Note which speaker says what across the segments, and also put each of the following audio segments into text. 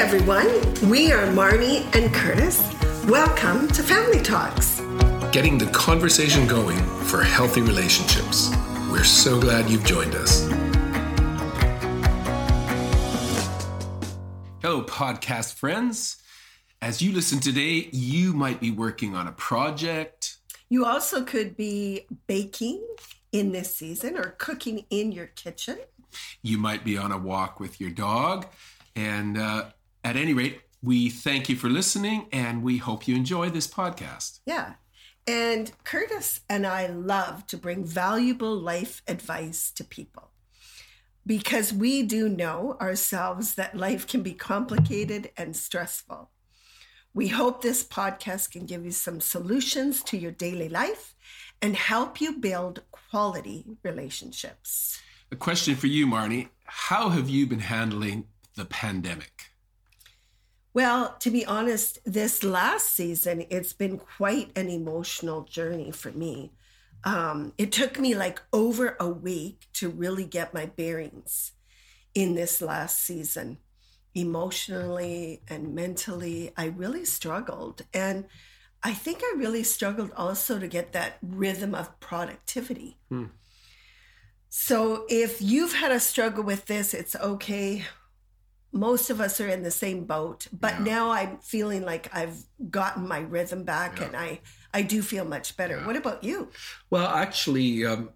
Speaker 1: everyone. We are Marnie and Curtis. Welcome to Family Talks.
Speaker 2: Getting the conversation going for healthy relationships. We're so glad you've joined us. Hello, podcast friends. As you listen today, you might be working on a project.
Speaker 1: You also could be baking in this season or cooking in your kitchen.
Speaker 2: You might be on a walk with your dog. And uh, at any rate, we thank you for listening and we hope you enjoy this podcast.
Speaker 1: Yeah. And Curtis and I love to bring valuable life advice to people because we do know ourselves that life can be complicated and stressful. We hope this podcast can give you some solutions to your daily life and help you build quality relationships.
Speaker 2: A question for you, Marnie How have you been handling the pandemic?
Speaker 1: Well, to be honest, this last season, it's been quite an emotional journey for me. Um, it took me like over a week to really get my bearings in this last season. Emotionally and mentally, I really struggled. And I think I really struggled also to get that rhythm of productivity. Hmm. So if you've had a struggle with this, it's okay most of us are in the same boat but yeah. now i'm feeling like i've gotten my rhythm back yeah. and i i do feel much better yeah. what about you
Speaker 2: well actually um,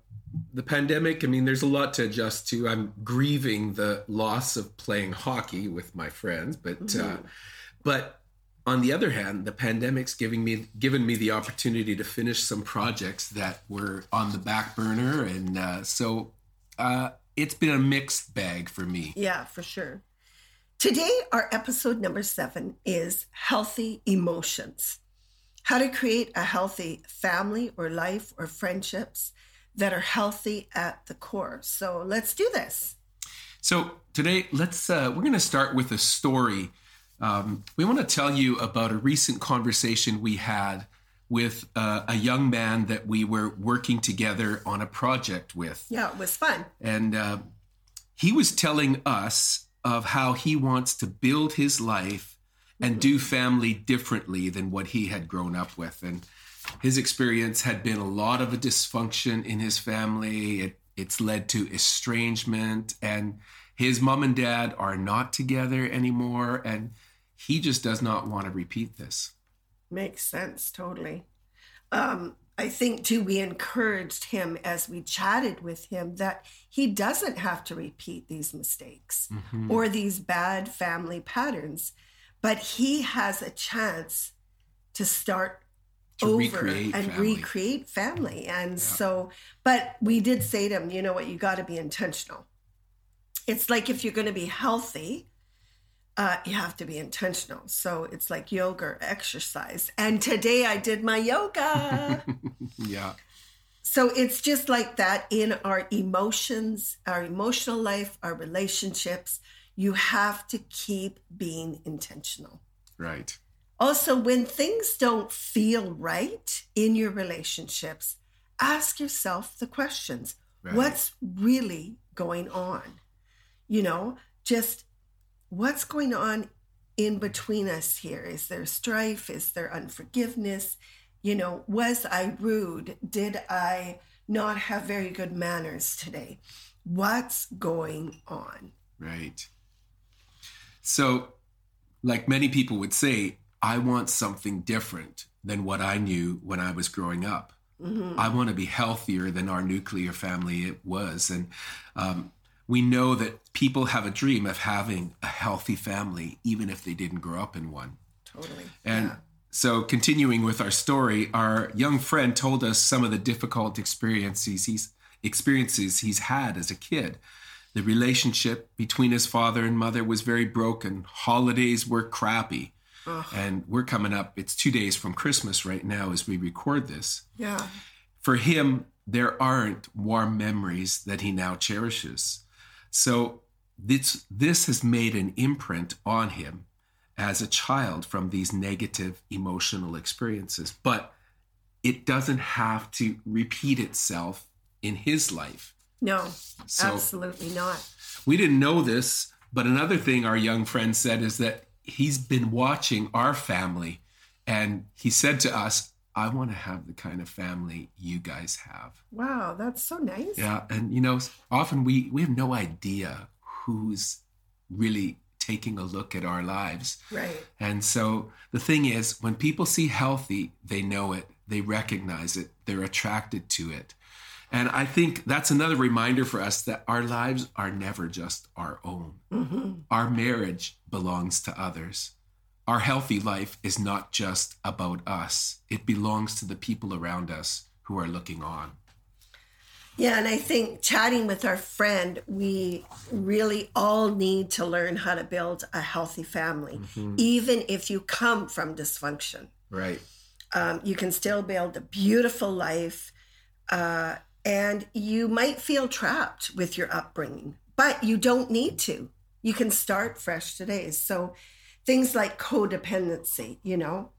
Speaker 2: the pandemic i mean there's a lot to adjust to i'm grieving the loss of playing hockey with my friends but uh, mm-hmm. uh, but on the other hand the pandemic's giving me given me the opportunity to finish some projects that were on the back burner and uh, so uh, it's been a mixed bag for me
Speaker 1: yeah for sure Today, our episode number seven is Healthy Emotions How to Create a Healthy Family or Life or Friendships that are healthy at the core. So let's do this.
Speaker 2: So today, let's uh, we're going to start with a story. Um, we want to tell you about a recent conversation we had with uh, a young man that we were working together on a project with.
Speaker 1: Yeah, it was fun.
Speaker 2: And uh, he was telling us of how he wants to build his life and do family differently than what he had grown up with. And his experience had been a lot of a dysfunction in his family. It, it's led to estrangement, and his mom and dad are not together anymore. And he just does not want to repeat this.
Speaker 1: Makes sense, totally. Um, I think too, we encouraged him as we chatted with him that he doesn't have to repeat these mistakes mm-hmm. or these bad family patterns, but he has a chance to start to over recreate and family. recreate family. And yeah. so, but we did say to him, you know what, you got to be intentional. It's like if you're going to be healthy, uh, you have to be intentional. So it's like yoga or exercise. And today I did my yoga.
Speaker 2: yeah.
Speaker 1: So it's just like that in our emotions, our emotional life, our relationships. You have to keep being intentional.
Speaker 2: Right.
Speaker 1: Also, when things don't feel right in your relationships, ask yourself the questions right. what's really going on? You know, just what's going on in between us here? Is there strife? Is there unforgiveness? You know, was I rude? Did I not have very good manners today? What's going on?
Speaker 2: Right. So, like many people would say, I want something different than what I knew when I was growing up. Mm-hmm. I want to be healthier than our nuclear family it was. And um, we know that people have a dream of having a healthy family, even if they didn't grow up in one.
Speaker 1: Totally.
Speaker 2: And yeah. so, continuing with our story, our young friend told us some of the difficult experiences he's experiences he's had as a kid. The relationship between his father and mother was very broken. Holidays were crappy. Ugh. And we're coming up, it's two days from Christmas right now as we record this.
Speaker 1: Yeah.
Speaker 2: For him, there aren't warm memories that he now cherishes. So this this has made an imprint on him as a child from these negative emotional experiences, but it doesn't have to repeat itself in his life.
Speaker 1: No, so absolutely not.
Speaker 2: We didn't know this, but another thing our young friend said is that he's been watching our family and he said to us, I want to have the kind of family you guys have.
Speaker 1: Wow, that's so nice.
Speaker 2: Yeah, and you know, often we we have no idea who's really taking a look at our lives.
Speaker 1: Right.
Speaker 2: And so the thing is, when people see healthy, they know it, they recognize it, they're attracted to it. And I think that's another reminder for us that our lives are never just our own.
Speaker 1: Mm-hmm.
Speaker 2: Our marriage belongs to others. Our healthy life is not just about us, it belongs to the people around us who are looking on.
Speaker 1: Yeah, and I think chatting with our friend, we really all need to learn how to build a healthy family,
Speaker 2: Mm-hmm.
Speaker 1: even if you come from dysfunction.
Speaker 2: Right.
Speaker 1: Um, you can still build a beautiful life, uh, and you might feel trapped with your upbringing, but you don't need to. You can start fresh today. So, things like codependency, you know.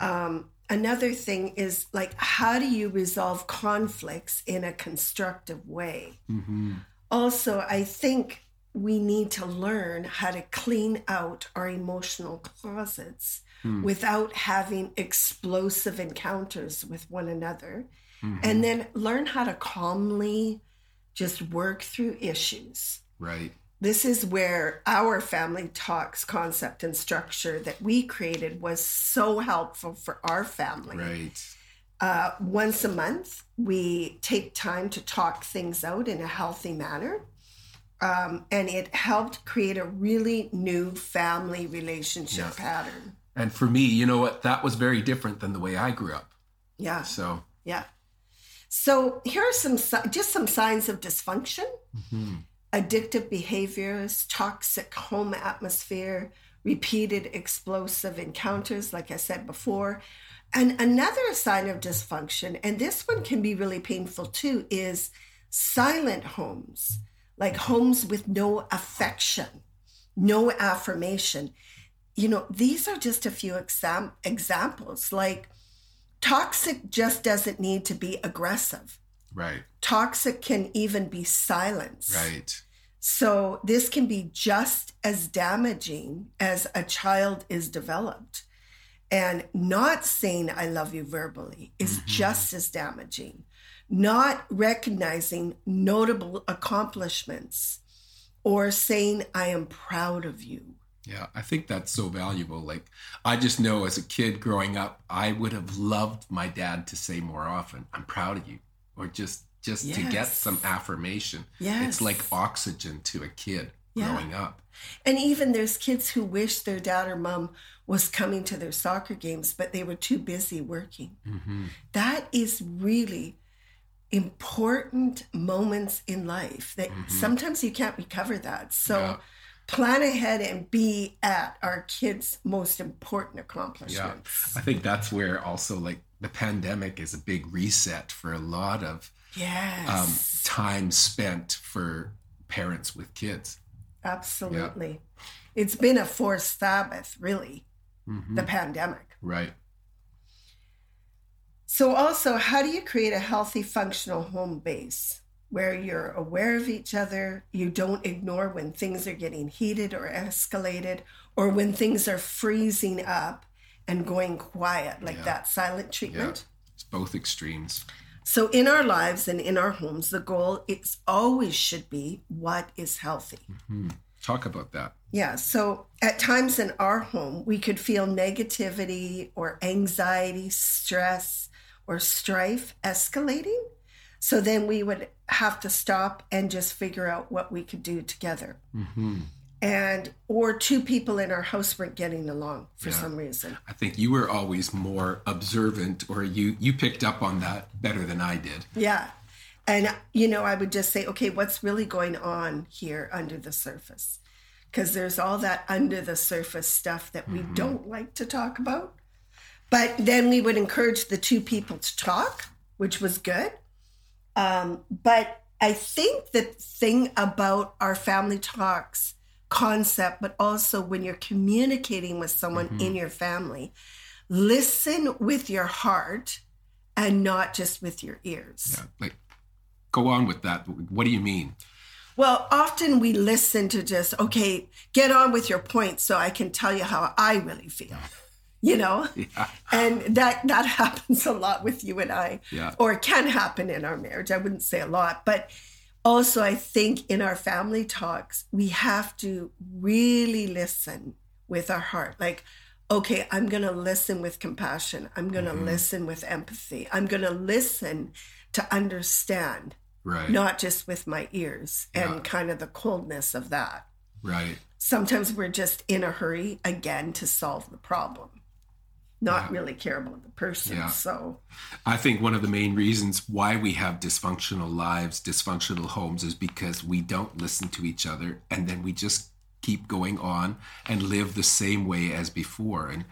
Speaker 1: Um, another thing is like, how do you resolve conflicts in a constructive way?
Speaker 2: Mm-hmm.
Speaker 1: Also, I think we need to learn how to clean out our emotional closets
Speaker 2: Hmm.
Speaker 1: without having explosive encounters with one another.
Speaker 2: Mhm.
Speaker 1: And then learn how to calmly just work through issues.
Speaker 2: Right.
Speaker 1: This is where our family talks concept and structure that we created was so helpful for our family
Speaker 2: Right.
Speaker 1: uh, once a month, we take time to talk things out in a healthy manner. Um, and it helped create a really new family relationship pattern.
Speaker 2: And for me, you know what? That was very different than the way I grew up.
Speaker 1: Yeah,
Speaker 2: So,
Speaker 1: yeah. So here are some just some signs of dysfunction:
Speaker 2: mhm.
Speaker 1: Addictive behaviors, toxic home atmosphere, repeated explosive encounters, like I said before. And another sign of dysfunction, and this one can be really painful too, is silent homes, like homes with no affection, no affirmation. You know, these are just a few exam- examples. Like, toxic just doesn't need to be aggressive,
Speaker 2: right.
Speaker 1: toxic can even be silence.
Speaker 2: Right.
Speaker 1: So this can be just as damaging as a child is developed. And not saying I love you verbally is
Speaker 2: Mhm.
Speaker 1: just as damaging. Not recognizing notable accomplishments or saying I am proud of you.
Speaker 2: Yeah, I think that's so valuable. Like, I just know as a kid growing up, I would have loved my dad to say more often, "I'm proud of you," or just just to get some affirmation.
Speaker 1: Yes.
Speaker 2: It's like oxygen to a kid
Speaker 1: Yeah.
Speaker 2: growing up.
Speaker 1: And even there's kids who wish their dad or mom was coming to their soccer games, but they were too busy working.
Speaker 2: hmm
Speaker 1: that is really important moments in life that
Speaker 2: Mhm.
Speaker 1: sometimes you can't recover that. So
Speaker 2: Yeah.
Speaker 1: plan ahead and be at our kids' most important accomplishments. Yeah.
Speaker 2: I think that's where also like the pandemic is a big reset for a lot of um, time spent for parents with kids.
Speaker 1: absolutely. It's been a forced Sabbath, really,
Speaker 2: Mhm.
Speaker 1: the pandemic.
Speaker 2: Right.
Speaker 1: So, also, how do you create a healthy, functional home base where you're aware of each other? You don't ignore when things are getting heated or escalated, or when things are freezing up and going quiet, like
Speaker 2: Yeah.
Speaker 1: that silent
Speaker 2: Yeah.
Speaker 1: treatment.
Speaker 2: It's both extremes.
Speaker 1: So, in our lives and in our homes, the goal it's always should be what is healthy.
Speaker 2: Hmm. Talk about that.
Speaker 1: Yeah. So at times in our home, we could feel negativity or anxiety, stress, or strife escalating. So then we would have to stop and just figure out what we could do together.
Speaker 2: hmm
Speaker 1: And, or two people in our house weren't getting along for
Speaker 2: Yeah.
Speaker 1: some reason.
Speaker 2: I think you were always more observant, or you you picked up on that better than I did.
Speaker 1: Yeah. And, you know, I would just say, okay, what's really going on here under the surface? Because there's all that under the surface stuff that we don't like to talk about. But then we would encourage the two people to talk, which was good. Um, but I think the thing about our family talks concept, but also when you're communicating with someone mm-hmm. in your family, listen with your heart and not just with your ears.
Speaker 2: Yeah, like go on with that. What do you mean?
Speaker 1: Well, often we listen to just, okay, get on with your point so I can tell you how I really feel. You know?
Speaker 2: Yeah.
Speaker 1: And that that happens a lot with you and I.
Speaker 2: Yeah.
Speaker 1: Or it can happen in our marriage. I wouldn't say a lot, but also I think in our family talks, we have to really listen with our heart. Like, okay, I'm going to listen with compassion. I'm going to
Speaker 2: Mhm.
Speaker 1: listen with empathy. I'm going to listen to understand,
Speaker 2: Right.
Speaker 1: not just with my ears and
Speaker 2: Yeah.
Speaker 1: kind of the coldness of that.
Speaker 2: Right.
Speaker 1: Sometimes we're just in a hurry again to solve the problem, not
Speaker 2: Yeah.
Speaker 1: really care about the person.
Speaker 2: Yeah.
Speaker 1: So,
Speaker 2: I think one of the main reasons why we have dysfunctional lives, dysfunctional homes, is because we don't listen to each other and then we just keep going on and live the same way as before. And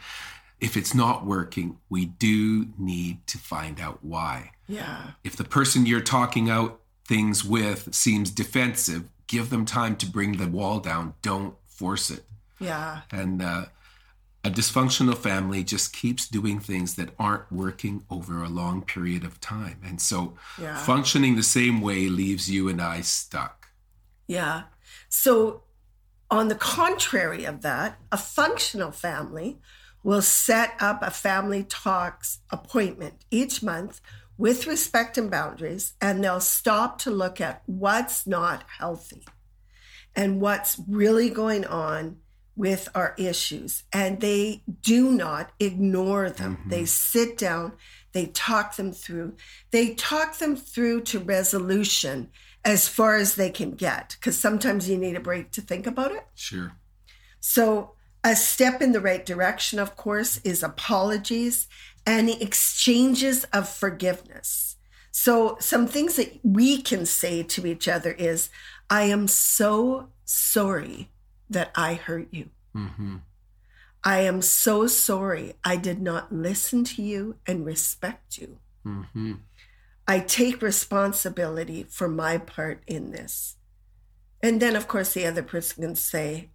Speaker 2: if it's not working, we do need to find out why.
Speaker 1: yeah.
Speaker 2: If the person you're talking out things with seems defensive, give them time to bring the wall down. Don't force it.
Speaker 1: Yeah.
Speaker 2: And uh, a dysfunctional family just keeps doing things that aren't working over a long period of time. And so
Speaker 1: Yeah.
Speaker 2: functioning the same way leaves you and I stuck.
Speaker 1: Yeah. So, on the contrary of that, a functional family will set up a family talks appointment each month with respect and boundaries, and they'll stop to look at what's not healthy and what's really going on with our issues. And they do not ignore them.
Speaker 2: Mhm.
Speaker 1: They sit down, they talk them through, they talk them through to resolution as far as they can get, because sometimes you need a break to think about it.
Speaker 2: Sure.
Speaker 1: So, a step in the right direction, of course, is apologies and exchanges of forgiveness. So, some things that we can say to each other is, I am so sorry that I hurt you.
Speaker 2: hmm
Speaker 1: I am so sorry I did not listen to you and respect you.
Speaker 2: hmm
Speaker 1: I take responsibility for my part in this. And then, of course, the other person can say,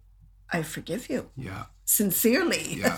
Speaker 1: I forgive you
Speaker 2: Yeah.
Speaker 1: sincerely.
Speaker 2: Yeah.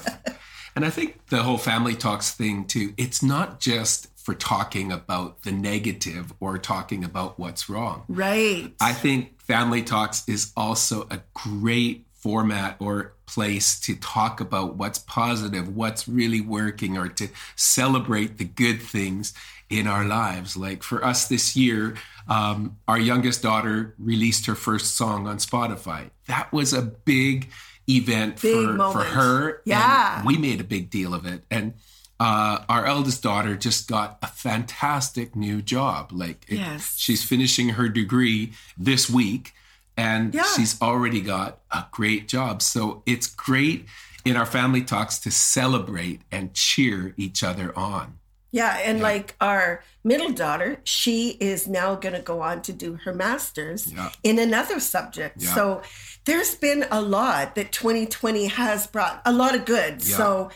Speaker 2: and I think the whole family talks thing too, it's not just for talking about the negative or talking about what's wrong.
Speaker 1: right.
Speaker 2: I think Family Talks is also a great format or place to talk about what's positive, what's really working, or to celebrate the good things in our lives. Like for us this year, um, our youngest daughter released her first song on Spotify. That was a big event
Speaker 1: Big
Speaker 2: for, for her.
Speaker 1: Yeah.
Speaker 2: We made a big deal of it. And uh, our eldest daughter just got a fantastic new job. Like it-
Speaker 1: Yes.
Speaker 2: she's finishing her degree this week and
Speaker 1: Yeah.
Speaker 2: she's already got a great job. So it's great in our family talks to celebrate and cheer each other on.
Speaker 1: Yeah. And
Speaker 2: Yeah.
Speaker 1: like our middle daughter, she is now going to go on to do her master's
Speaker 2: Yeah.
Speaker 1: in another subject.
Speaker 2: Yeah.
Speaker 1: So there's been a lot that 2020 has brought, a lot of good. So,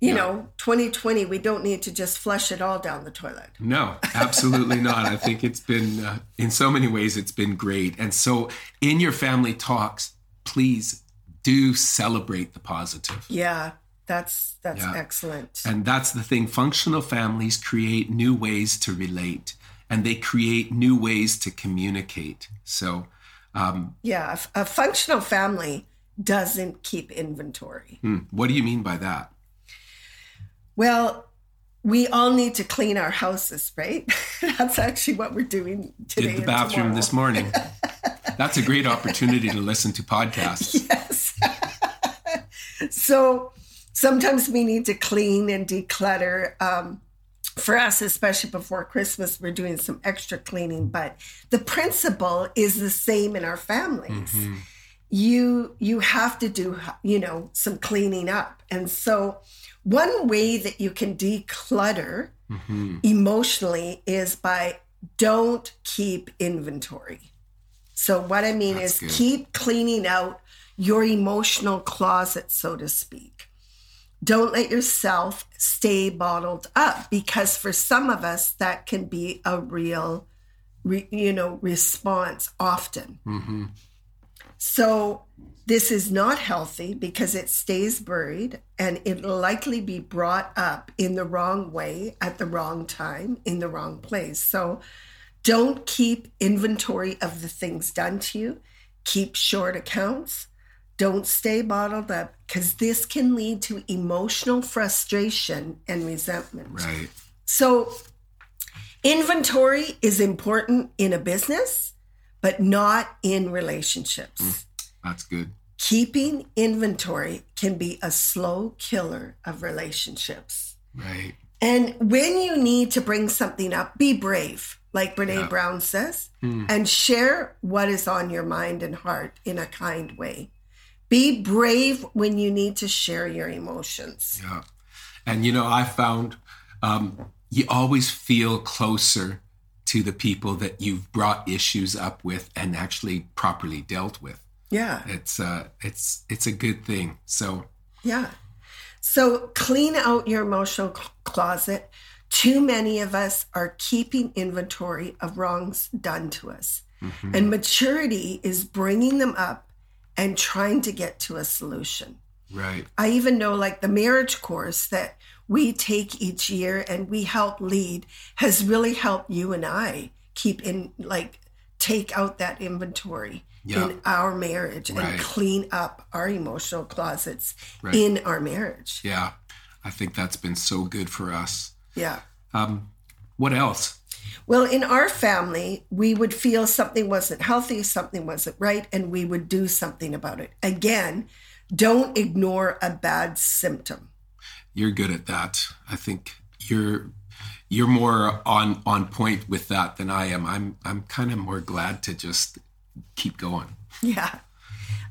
Speaker 1: you
Speaker 2: Yeah.
Speaker 1: know, 2020, we don't need to just flush it all down the toilet.
Speaker 2: No, absolutely not. I think it's been, uh, in so many ways, it's been great. And so in your family talks, please do celebrate the positive.
Speaker 1: Yeah. That's that's
Speaker 2: Yeah.
Speaker 1: excellent.
Speaker 2: And that's the thing. Functional families create new ways to relate and they create new ways to communicate. So, um,
Speaker 1: yeah, a functional family doesn't keep inventory.
Speaker 2: hmm, what do you mean by that?
Speaker 1: Well, we all need to clean our houses, right? That's actually what we're doing today.
Speaker 2: Did the bathroom
Speaker 1: tomorrow.
Speaker 2: this morning. That's a great opportunity to listen to podcasts.
Speaker 1: Yes. so sometimes we need to clean and declutter. Um, for us, especially before Christmas, we're doing some extra cleaning, but the principle is the same in our families.
Speaker 2: Mhm.
Speaker 1: you you have to do you know some cleaning up and so one way that you can declutter
Speaker 2: Mhm.
Speaker 1: emotionally is by don't keep inventory so what i mean
Speaker 2: That's
Speaker 1: is
Speaker 2: good.
Speaker 1: keep cleaning out your emotional closet so to speak don't let yourself stay bottled up because for some of us that can be a real re, you know response often
Speaker 2: Mhm.
Speaker 1: So this is not healthy because it stays buried and it'll likely be brought up in the wrong way at the wrong time in the wrong place. So Don't keep inventory of the things done to you. Keep short accounts. Don't stay bottled up because this can lead to emotional frustration and resentment.
Speaker 2: Right.
Speaker 1: So, inventory is important in a business, but not in relationships.
Speaker 2: That's good.
Speaker 1: Keeping inventory can be a slow killer of relationships.
Speaker 2: Right.
Speaker 1: And when you need to bring something up, be brave, like Brene
Speaker 2: Yeah.
Speaker 1: Brown says,
Speaker 2: Hmm.
Speaker 1: and share what is on your mind and heart in a kind way. Be brave when you need to share your emotions.
Speaker 2: Yeah. And you know, I found um, you always feel closer to the people that you've brought issues up with and actually properly dealt with.
Speaker 1: Yeah,
Speaker 2: It's uh it's it's a good thing. So
Speaker 1: yeah. So clean out your emotional closet. Too many of us are keeping inventory of wrongs done to us.
Speaker 2: mhm.
Speaker 1: And maturity is bringing them up and trying to get to a solution.
Speaker 2: right.
Speaker 1: I even know like the marriage course that we take each year and we help lead has really helped you and I keep in like take out that inventory
Speaker 2: Yeah.
Speaker 1: in our marriage
Speaker 2: Right.
Speaker 1: and clean up our emotional closets
Speaker 2: Right.
Speaker 1: in our marriage.
Speaker 2: Yeah. I think that's been so good for us.
Speaker 1: Yeah.
Speaker 2: Um what else?
Speaker 1: Well, in our family, we would feel something wasn't healthy, something wasn't right, and we would do something about it. Again, don't ignore a bad symptom.
Speaker 2: You're good at that. I think you're you're more on on point with that than I am. I'm I'm kind of more glad to just keep going.
Speaker 1: Yeah.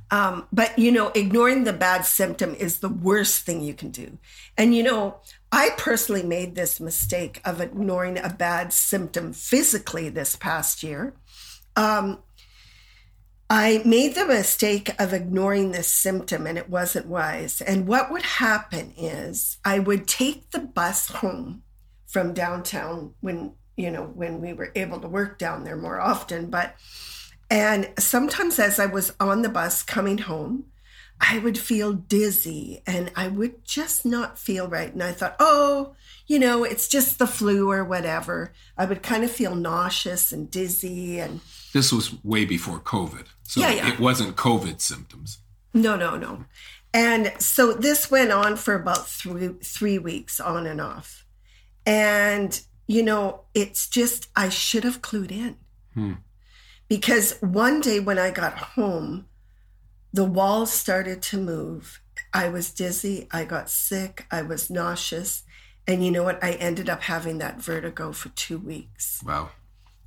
Speaker 1: Um, but, you know, ignoring the bad symptom is the worst thing you can do. And, you know, I personally made this mistake of ignoring a bad symptom physically this past year. Um, I made the mistake of ignoring this symptom and it wasn't wise. And what would happen is I would take the bus home from downtown when, you know, when we were able to work down there more often. But and sometimes as I was on the bus coming home, I would feel dizzy and I would just not feel right. And I thought, oh, you know, it's just the flu or whatever. I would kind of feel nauseous and dizzy. And
Speaker 2: This was way before COVID. So
Speaker 1: Yeah, yeah.
Speaker 2: it wasn't COVID symptoms.
Speaker 1: no, no, no. And so this went on for about three, three weeks on and off. And, you know, it's just, I should have clued in.
Speaker 2: Hmm.
Speaker 1: Because one day when I got home, the walls started to move. I was dizzy. I got sick. I was nauseous. And you know what? I ended up having that vertigo for two weeks.
Speaker 2: Wow.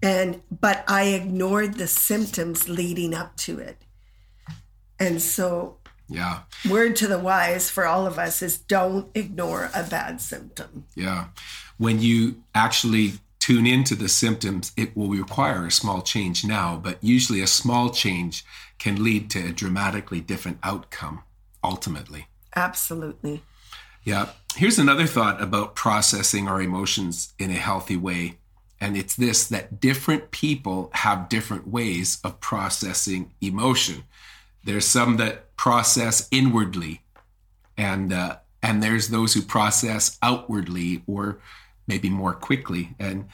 Speaker 1: And, but I ignored the symptoms leading up to it. And so,
Speaker 2: Yeah.
Speaker 1: word to the wise for all of us is don't ignore a bad symptom.
Speaker 2: Yeah. When you actually tune into the symptoms, it will require a small change now, but usually a small change can lead to a dramatically different outcome ultimately.
Speaker 1: Absolutely.
Speaker 2: Yeah. Here's another thought about processing our emotions in a healthy way. And it's this that different people have different ways of processing emotion. There's some that process inwardly, and uh, and there's those who process outwardly or maybe more quickly. And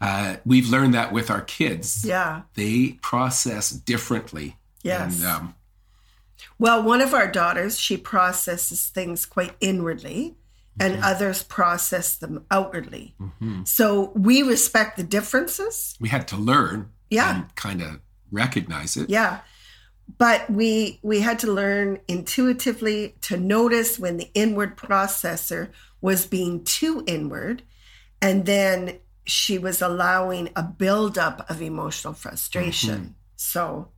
Speaker 2: uh, we've learned that with our kids.
Speaker 1: Yeah.
Speaker 2: They process differently.
Speaker 1: Yes.
Speaker 2: And, um,
Speaker 1: Well, one of our daughters, she processes things quite inwardly, and others process them outwardly.
Speaker 2: mhm.
Speaker 1: So we respect the differences.
Speaker 2: We had to learn
Speaker 1: Yeah.
Speaker 2: and kind of recognize it.
Speaker 1: Yeah. But we we had to learn intuitively to notice when the inward processor was being too inward and then she was allowing a buildup of emotional frustration. So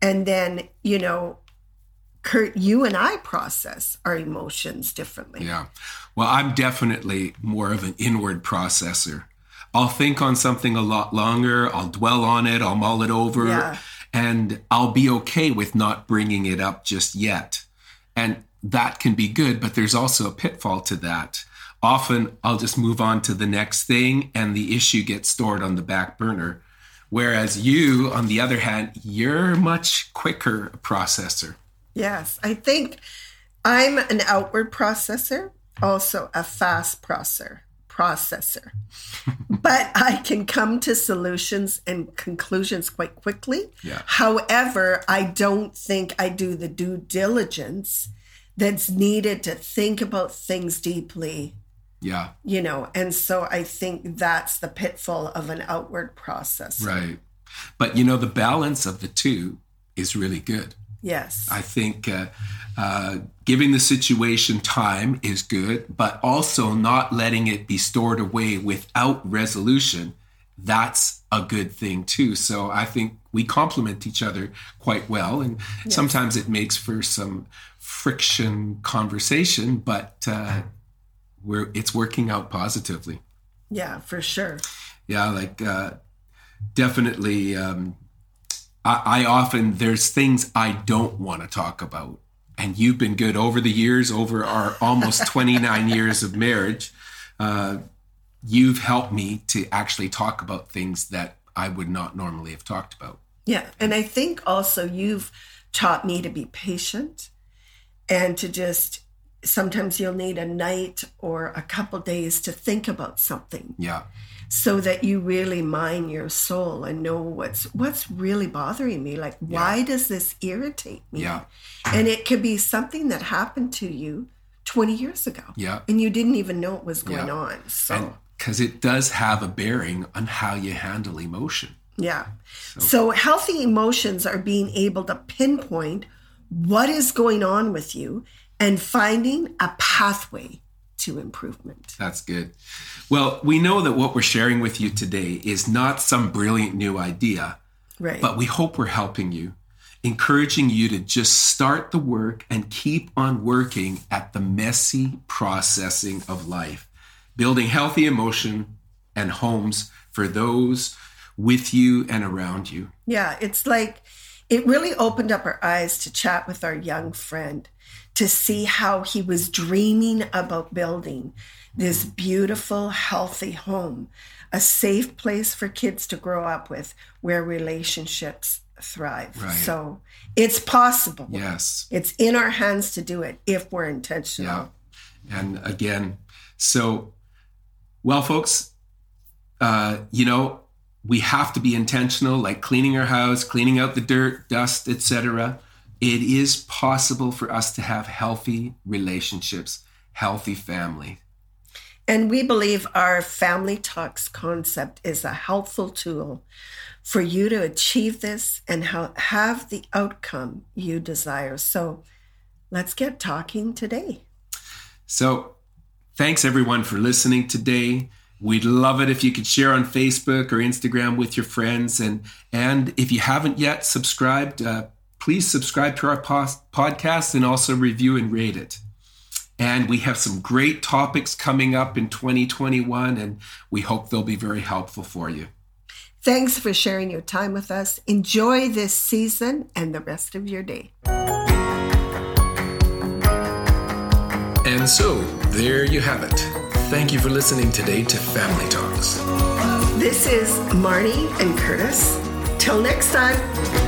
Speaker 1: and then, you know, Kurt, you and I process our emotions differently.
Speaker 2: Yeah. Well, I'm definitely more of an inward processor. I'll think on something a lot longer. I'll dwell on it. I'll mull it over.
Speaker 1: Yeah.
Speaker 2: And I'll be okay with not bringing it up just yet. And that can be good, but there's also a pitfall to that. Often I'll just move on to the next thing and the issue gets stored on the back burner. Whereas you, on the other hand, you're much quicker a processor.
Speaker 1: Yes, I think I'm an outward processor, also a fast processor. processor, but I can come to solutions and conclusions quite quickly.
Speaker 2: Yeah.
Speaker 1: However, I don't think I do the due diligence that's needed to think about things deeply,
Speaker 2: Yeah.
Speaker 1: you know. And so I think that's the pitfall of an outward process.
Speaker 2: Right. But you know, the balance of the two is really good.
Speaker 1: Yes.
Speaker 2: I think uh, uh, giving the situation time is good, but also not letting it be stored away without resolution. That's a good thing too. So I think we complement each other quite well, and sometimes it makes for some friction conversation, but uh, we're it's working out positively.
Speaker 1: yeah, for sure.
Speaker 2: Yeah, like uh, definitely. Um, I, I often there's things I don't want to talk about, and you've been good over the years, over our almost 29 years of marriage. Uh, you've helped me to actually talk about things that I would not normally have talked about.
Speaker 1: Yeah. And I think also you've taught me to be patient and to just sometimes you'll need a night or a couple days to think about something
Speaker 2: Yeah,
Speaker 1: so that you really mine your soul and know what's what's really bothering me like why does this irritate me
Speaker 2: Yeah.
Speaker 1: and it could be something that happened to you 20 years ago
Speaker 2: yeah,
Speaker 1: and you didn't even know it was going
Speaker 2: Yeah.
Speaker 1: on so
Speaker 2: because it does have a bearing on how you handle emotion.
Speaker 1: Yeah. So, healthy emotions are being able to pinpoint what is going on with you and finding a pathway to improvement.
Speaker 2: That's good. Well, we know that what we're sharing with you today is not some brilliant new idea.
Speaker 1: Right.
Speaker 2: But we hope we're helping you, encouraging you to just start the work and keep on working at the messy processing of life, building healthy emotion and homes for those with you and around you.
Speaker 1: yeah, it's like it really opened up our eyes to chat with our young friend to see how he was dreaming about building this beautiful, healthy home, a safe place for kids to grow up with where relationships thrive.
Speaker 2: Right.
Speaker 1: So it's possible.
Speaker 2: Yes.
Speaker 1: It's in our hands to do it if we're intentional.
Speaker 2: Yeah. And again, so, well, folks, uh, you know, we have to be intentional, like cleaning our house, cleaning out the dirt, dust, etc. It is possible for us to have healthy relationships, healthy family.
Speaker 1: And we believe our family talks concept is a helpful tool for you to achieve this and ha- have the outcome you desire. So let's get talking today.
Speaker 2: So, thanks everyone for listening today. We'd love it if you could share on Facebook or Instagram with your friends, and and if you haven't yet subscribed, uh, please subscribe to our pos- podcast and also review and rate it. And we have some great topics coming up in 2021, and we hope they'll be very helpful for you.
Speaker 1: Thanks for sharing your time with us. Enjoy this season and the rest of your day.
Speaker 2: And so, there you have it. Thank you for listening today to Family Talks.
Speaker 1: This is Marnie and Curtis. Till next time.